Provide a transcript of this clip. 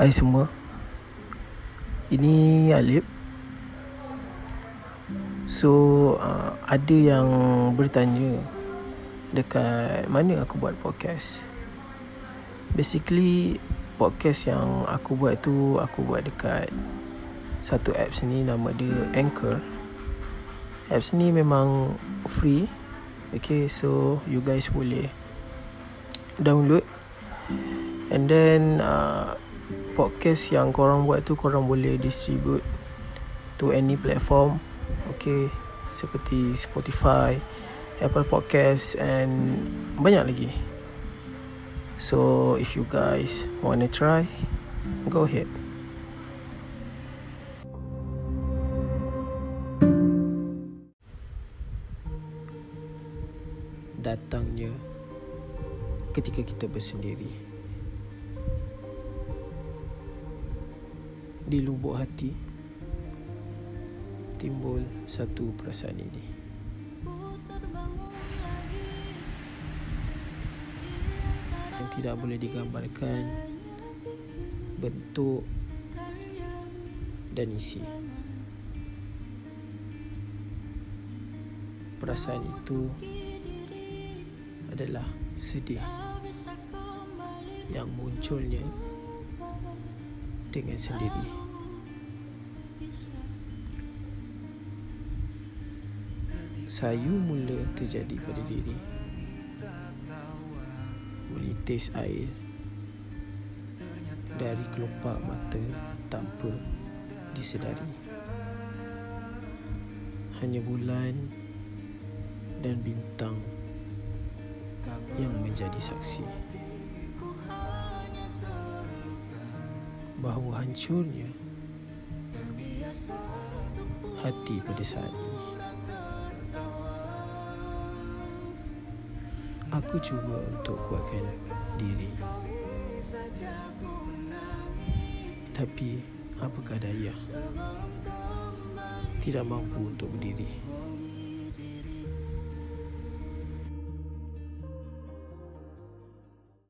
Hai semua. Ini Alip. So uh, Ada yang bertanya Dekat mana aku buat podcast? Basically Podcast yang aku buat tu Aku buat dekat Satu apps ni Nama dia Anchor. Apps ni memang Free. Okay so You guys boleh Download. And then uh, Podcast yang korang buat tu Korang boleh distribute To any platform. Okay Seperti Spotify Apple Podcast And Banyak lagi. So If you guys Wanna try Go ahead. Datangnya ketika kita bersendiri. Di lubuk hati timbul satu perasaan ini. Yang tidak boleh digambarkan bentuk dan isi. Perasaan itu adalah sedih yang munculnya dengan sendiri. Sayu mula terjadi pada diri. Menitis air dari kelopak mata tanpa disedari. Hanya bulan dan bintang yang menjadi saksi bahawa hancurnya hati pada saat ini. Aku cuba untuk kuatkan diri. Tapi apakah daya? Tidak mampu untuk berdiri.